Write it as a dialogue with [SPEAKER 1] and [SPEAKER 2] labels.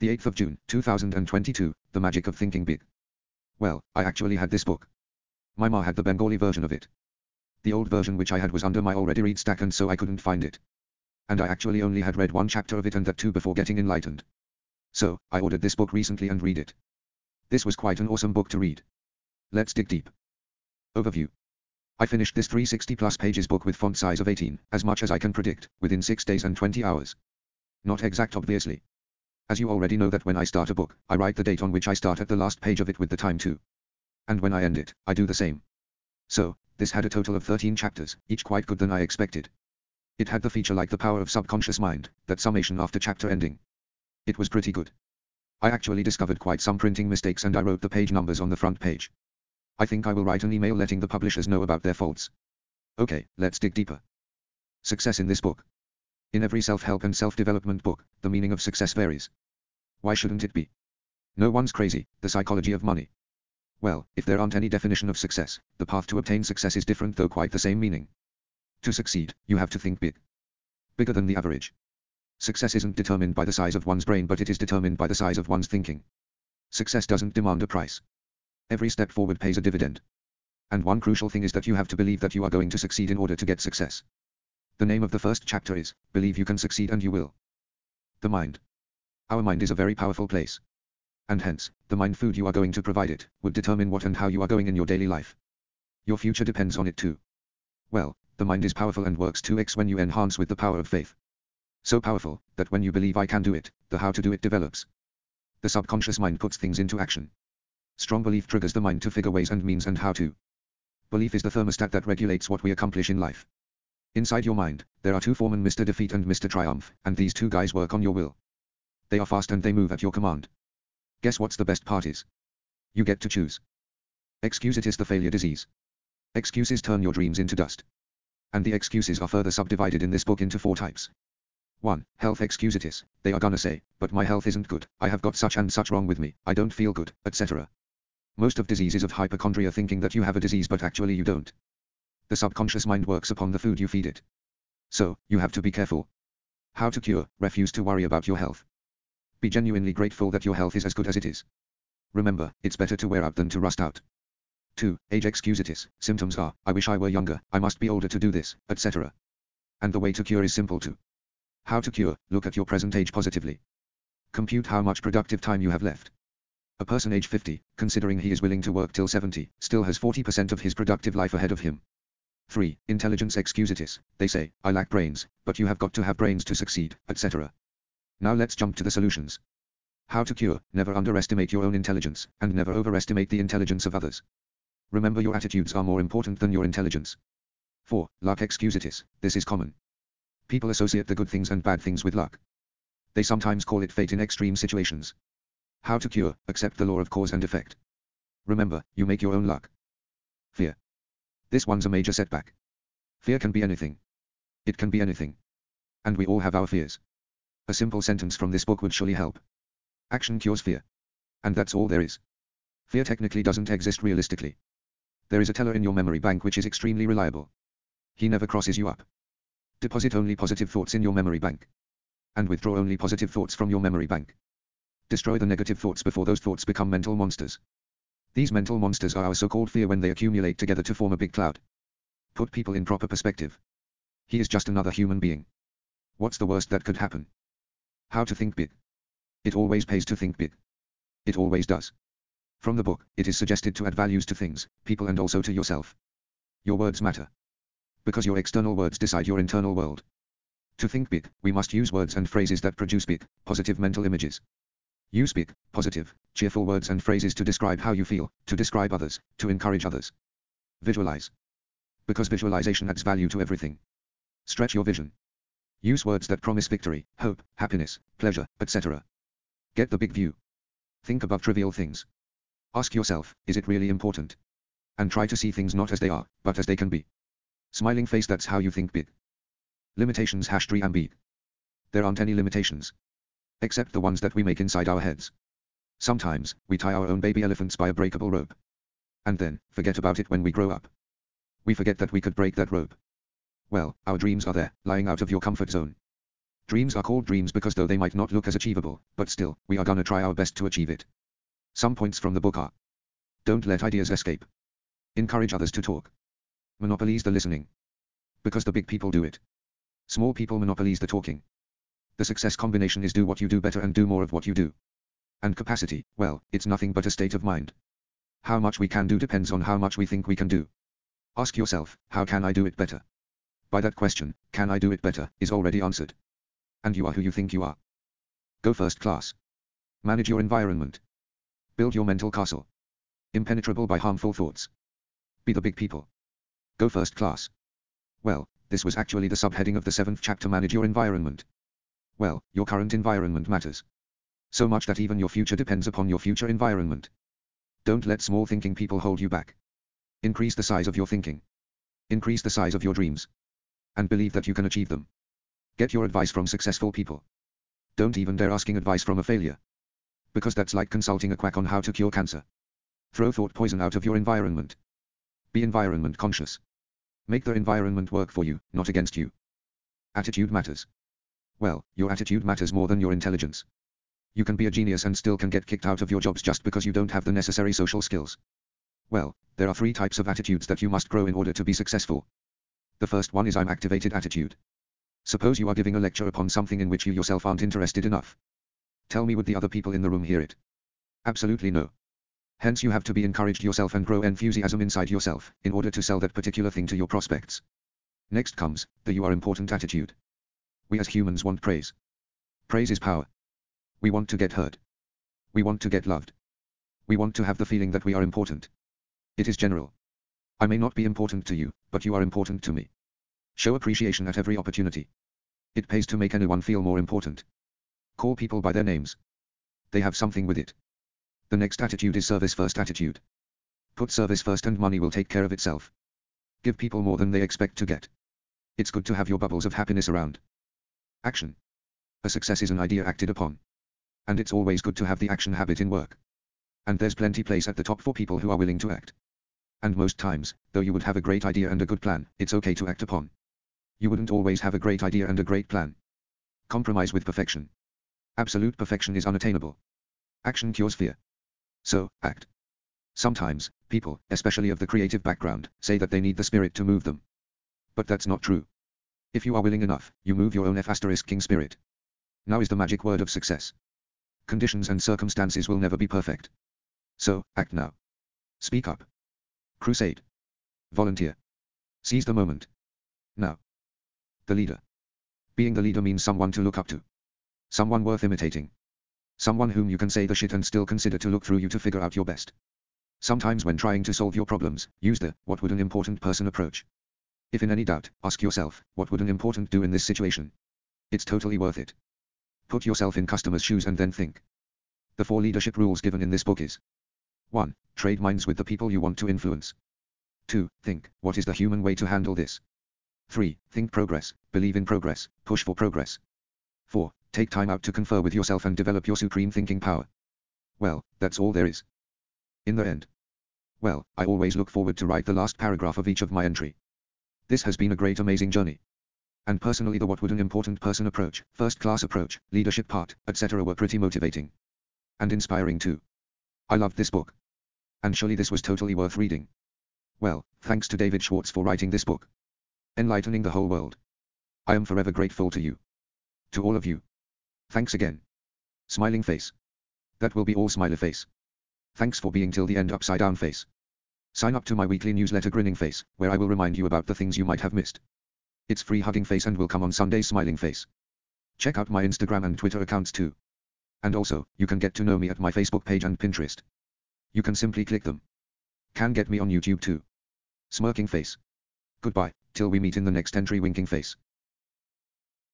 [SPEAKER 1] The 8th of June, 2022, The Magic of Thinking Big. Well, I actually had this book. My ma had the Bengali version of it. The old version which I had was under my already read stack and so I couldn't find it. And I actually only had read one chapter of it and that too before getting enlightened. So, I ordered this book recently and read it. This was quite an awesome book to read. Let's dig deep. Overview. I finished this 360 plus pages book with font size of 18, as much as I can predict, within 6 days and 20 hours. Not exact obviously. As you already know that when I start a book, I write the date on which I start at the last page of it with the time too. And when I end it, I do the same. So, this had a total of 13 chapters, each quite good than I expected. It had the feature like the power of subconscious mind, that summation after chapter ending. It was pretty good. I actually discovered quite some printing mistakes and I wrote the page numbers on the front page. I think I will write an email letting the publishers know about their faults. Okay, let's dig deeper. Success in this book. In every self-help and self-development book, the meaning of success varies. Why shouldn't it be? No one's crazy, the psychology of money. Well, if there aren't any definition of success, the path to obtain success is different though quite the same meaning. To succeed, you have to think big. Bigger than the average. Success isn't determined by the size of one's brain but it is determined by the size of one's thinking. Success doesn't demand a price. Every step forward pays a dividend. And one crucial thing is that you have to believe that you are going to succeed in order to get success. The name of the first chapter is, Believe You Can Succeed and You Will. The mind. Our mind is a very powerful place. And hence, the mind food you are going to provide it, would determine what and how you are going in your daily life. Your future depends on it too. Well, the mind is powerful and works 2x when you enhance with the power of faith. So powerful, that when you believe I can do it, the how to do it develops. The subconscious mind puts things into action. Strong belief triggers the mind to figure ways and means and how to. Belief is the thermostat that regulates what we accomplish in life. Inside your mind, there are two foremen Mr. Defeat and Mr. Triumph, and these two guys work on your will. They are fast and they move at your command. Guess what's the best part is? You get to choose. Excusitis the failure disease. Excuses turn your dreams into dust. And the excuses are further subdivided in this book into four types. 1. Health excusitis. They are gonna say, but my health isn't good, I have got such and such wrong with me, I don't feel good, etc. Most of disease is of hypochondria thinking that you have a disease but actually you don't. The subconscious mind works upon the food you feed it. So, you have to be careful. How to cure, refuse to worry about your health. Be genuinely grateful that your health is as good as it is. Remember, it's better to wear out than to rust out. 2. Age excusitis. Symptoms are, I wish I were younger, I must be older to do this, etc. And the way to cure is simple too. How to cure, look at your present age positively. Compute how much productive time you have left. A person age 50, considering he is willing to work till 70, still has 40% of his productive life ahead of him. 3. Intelligence excusitis. They say, I lack brains, but you have got to have brains to succeed, etc. Now let's jump to the solutions. How to cure, never underestimate your own intelligence, and never overestimate the intelligence of others. Remember your attitudes are more important than your intelligence. 4. Luck excusitis. This is common. People associate the good things and bad things with luck. They sometimes call it fate in extreme situations. How to cure, accept the law of cause and effect. Remember, you make your own luck. Fear. This one's a major setback. Fear can be anything. It can be anything. And we all have our fears. A simple sentence from this book would surely help. Action cures fear. And that's all there is. Fear technically doesn't exist realistically. There is a teller in your memory bank which is extremely reliable. He never crosses you up. Deposit only positive thoughts in your memory bank. And withdraw only positive thoughts from your memory bank. Destroy the negative thoughts before those thoughts become mental monsters. These mental monsters are our so-called fear when they accumulate together to form a big cloud. Put people in proper perspective. He is just another human being. What's the worst that could happen? How to think big. It always pays to think big. It always does. From the book, it is suggested to add values to things, people and also to yourself. Your words matter. Because your external words decide your internal world. To think big, we must use words and phrases that produce big, positive mental images. You speak positive, cheerful words and phrases to describe how you feel, to describe others, to encourage others. Visualize. Because visualization adds value to everything. Stretch your vision. Use words that promise victory, hope, happiness, pleasure, etc. Get the big view. Think above trivial things. Ask yourself, is it really important? And try to see things not as they are, but as they can be. Smiling face that's how you think big. Limitations hash 3 big. There aren't any limitations except the ones that we make inside our heads. Sometimes, we tie our own baby elephants by a breakable rope. And then, forget about it when we grow up. We forget that we could break that rope. Well, our dreams are there, lying out of your comfort zone. Dreams are called dreams because though they might not look as achievable, but still, we are gonna try our best to achieve it. Some points from the book are Don't let ideas escape. Encourage others to talk. Monopolize the listening. Because the big people do it. Small people monopolize the talking. The success combination is do what you do better and do more of what you do. And capacity, well, it's nothing but a state of mind. How much we can do depends on how much we think we can do. Ask yourself, how can I do it better? By that question, can I do it better, is already answered. And you are who you think you are. Go first class. Manage your environment. Build your mental castle. Impenetrable by harmful thoughts. Be the big people. Go first class. Well, this was actually the subheading of the seventh chapter Manage Your Environment. Well, your current environment matters. So much that even your future depends upon your future environment. Don't let small thinking people hold you back. Increase the size of your thinking. Increase the size of your dreams. And believe that you can achieve them. Get your advice from successful people. Don't even dare asking advice from a failure. Because that's like consulting a quack on how to cure cancer. Throw thought poison out of your environment. Be environment conscious. Make the environment work for you, not against you. Attitude matters. Well, your attitude matters more than your intelligence. You can be a genius and still can get kicked out of your jobs just because you don't have the necessary social skills. Well, there are three types of attitudes that you must grow in order to be successful. The first one is I'm activated attitude. Suppose you are giving a lecture upon something in which you yourself aren't interested enough. Tell me would the other people in the room hear it? Absolutely no. Hence you have to be encouraged yourself and grow enthusiasm inside yourself, in order to sell that particular thing to your prospects. Next comes, the you are important attitude. We as humans want praise. Praise is power. We want to get heard. We want to get loved. We want to have the feeling that we are important. It is general. I may not be important to you, but you are important to me. Show appreciation at every opportunity. It pays to make anyone feel more important. Call people by their names. They have something with it. The next attitude is service first attitude. Put service first and money will take care of itself. Give people more than they expect to get. It's good to have your bubbles of happiness around. Action. A success is an idea acted upon. And it's always good to have the action habit in work. And there's plenty place at the top for people who are willing to act. And most times, though you would have a great idea and a good plan, it's okay to act upon. You wouldn't always have a great idea and a great plan. Compromise with perfection. Absolute perfection is unattainable. Action cures fear. So, act. Sometimes, people, especially of the creative background, say that they need the spirit to move them. But that's not true. If you are willing enough, you move your own F asterisk king spirit. Now is the magic word of success. Conditions and circumstances will never be perfect. So, act now. Speak up. Crusade. Volunteer. Seize the moment. Now. The leader. Being the leader means someone to look up to. Someone worth imitating. Someone whom you can say the shit and still consider to look through you to figure out your best. Sometimes when trying to solve your problems, use the, what would an important person approach. If in any doubt, ask yourself, what would an important do in this situation? It's totally worth it. Put yourself in customers' shoes and then think. The four leadership rules given in this book is 1. Trade minds with the people you want to influence. 2. Think, what is the human way to handle this? 3. Think progress, believe in progress, push for progress. 4. Take time out to confer with yourself and develop your supreme thinking power. Well, that's all there is. In the end. Well, I always look forward to write the last paragraph of each of my entry. This has been a great amazing journey. And personally the what would an important person approach, first class approach, leadership part, etc. were pretty motivating. And inspiring too. I loved this book. And surely this was totally worth reading. Well, thanks to David Schwartz for writing this book enlightening the whole world. I am forever grateful to you. To all of you. Thanks again. Smiling face. That will be all smiley face. Thanks for being till the end upside down face. Sign up to my weekly newsletter grinning face, where I will remind you about the things you might have missed. It's free hugging face and will come on Sunday smiling face. Check out my Instagram and Twitter accounts too. And also, you can get to know me at my Facebook page and Pinterest. You can simply click them. Can get me on YouTube too. Smirking face. Goodbye till we meet in the next entry winking face.